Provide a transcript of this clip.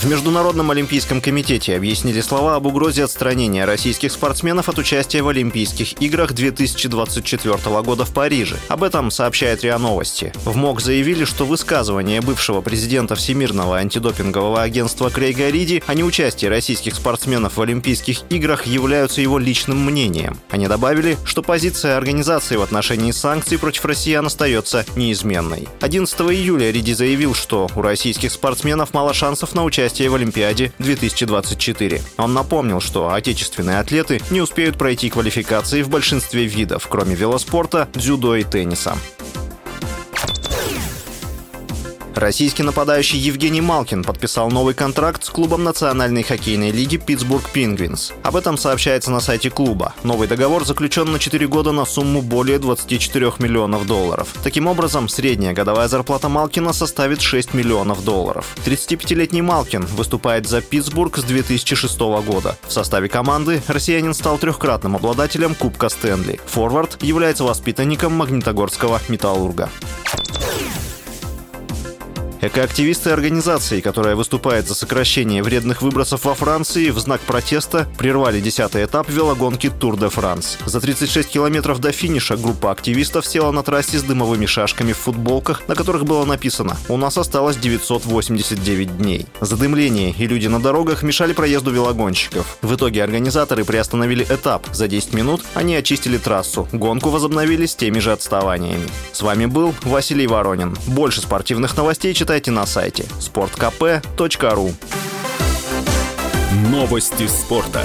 В Международном олимпийском комитете объяснили слова об угрозе отстранения российских спортсменов от участия в Олимпийских играх 2024 года в Париже. Об этом сообщает РИА Новости. В МОК заявили, что высказывание бывшего президента Всемирного антидопингового агентства Крейга Риди о неучастии российских спортсменов в Олимпийских играх являются его личным мнением. Они добавили, что позиция организации в отношении санкций против россиян остается неизменной. 11 июля Риди заявил, что у российских спортсменов мало шансов на участие участие в Олимпиаде 2024. Он напомнил, что отечественные атлеты не успеют пройти квалификации в большинстве видов, кроме велоспорта, дзюдо и тенниса. Российский нападающий Евгений Малкин подписал новый контракт с клубом Национальной хоккейной лиги Питтсбург Пингвинс. Об этом сообщается на сайте клуба. Новый договор заключен на 4 года на сумму более 24 миллионов долларов. Таким образом, средняя годовая зарплата Малкина составит 6 миллионов долларов. 35-летний Малкин выступает за Питтсбург с 2006 года. В составе команды россиянин стал трехкратным обладателем Кубка Стэнли. Форвард является воспитанником Магнитогорского металлурга. Экоактивисты организации, которая выступает за сокращение вредных выбросов во Франции, в знак протеста прервали десятый этап велогонки Тур де Франс. За 36 километров до финиша группа активистов села на трассе с дымовыми шашками в футболках, на которых было написано «У нас осталось 989 дней». Задымление и люди на дорогах мешали проезду велогонщиков. В итоге организаторы приостановили этап. За 10 минут они очистили трассу. Гонку возобновили с теми же отставаниями. С вами был Василий Воронин. Больше спортивных новостей читайте читайте на сайте sportkp.ru Новости спорта.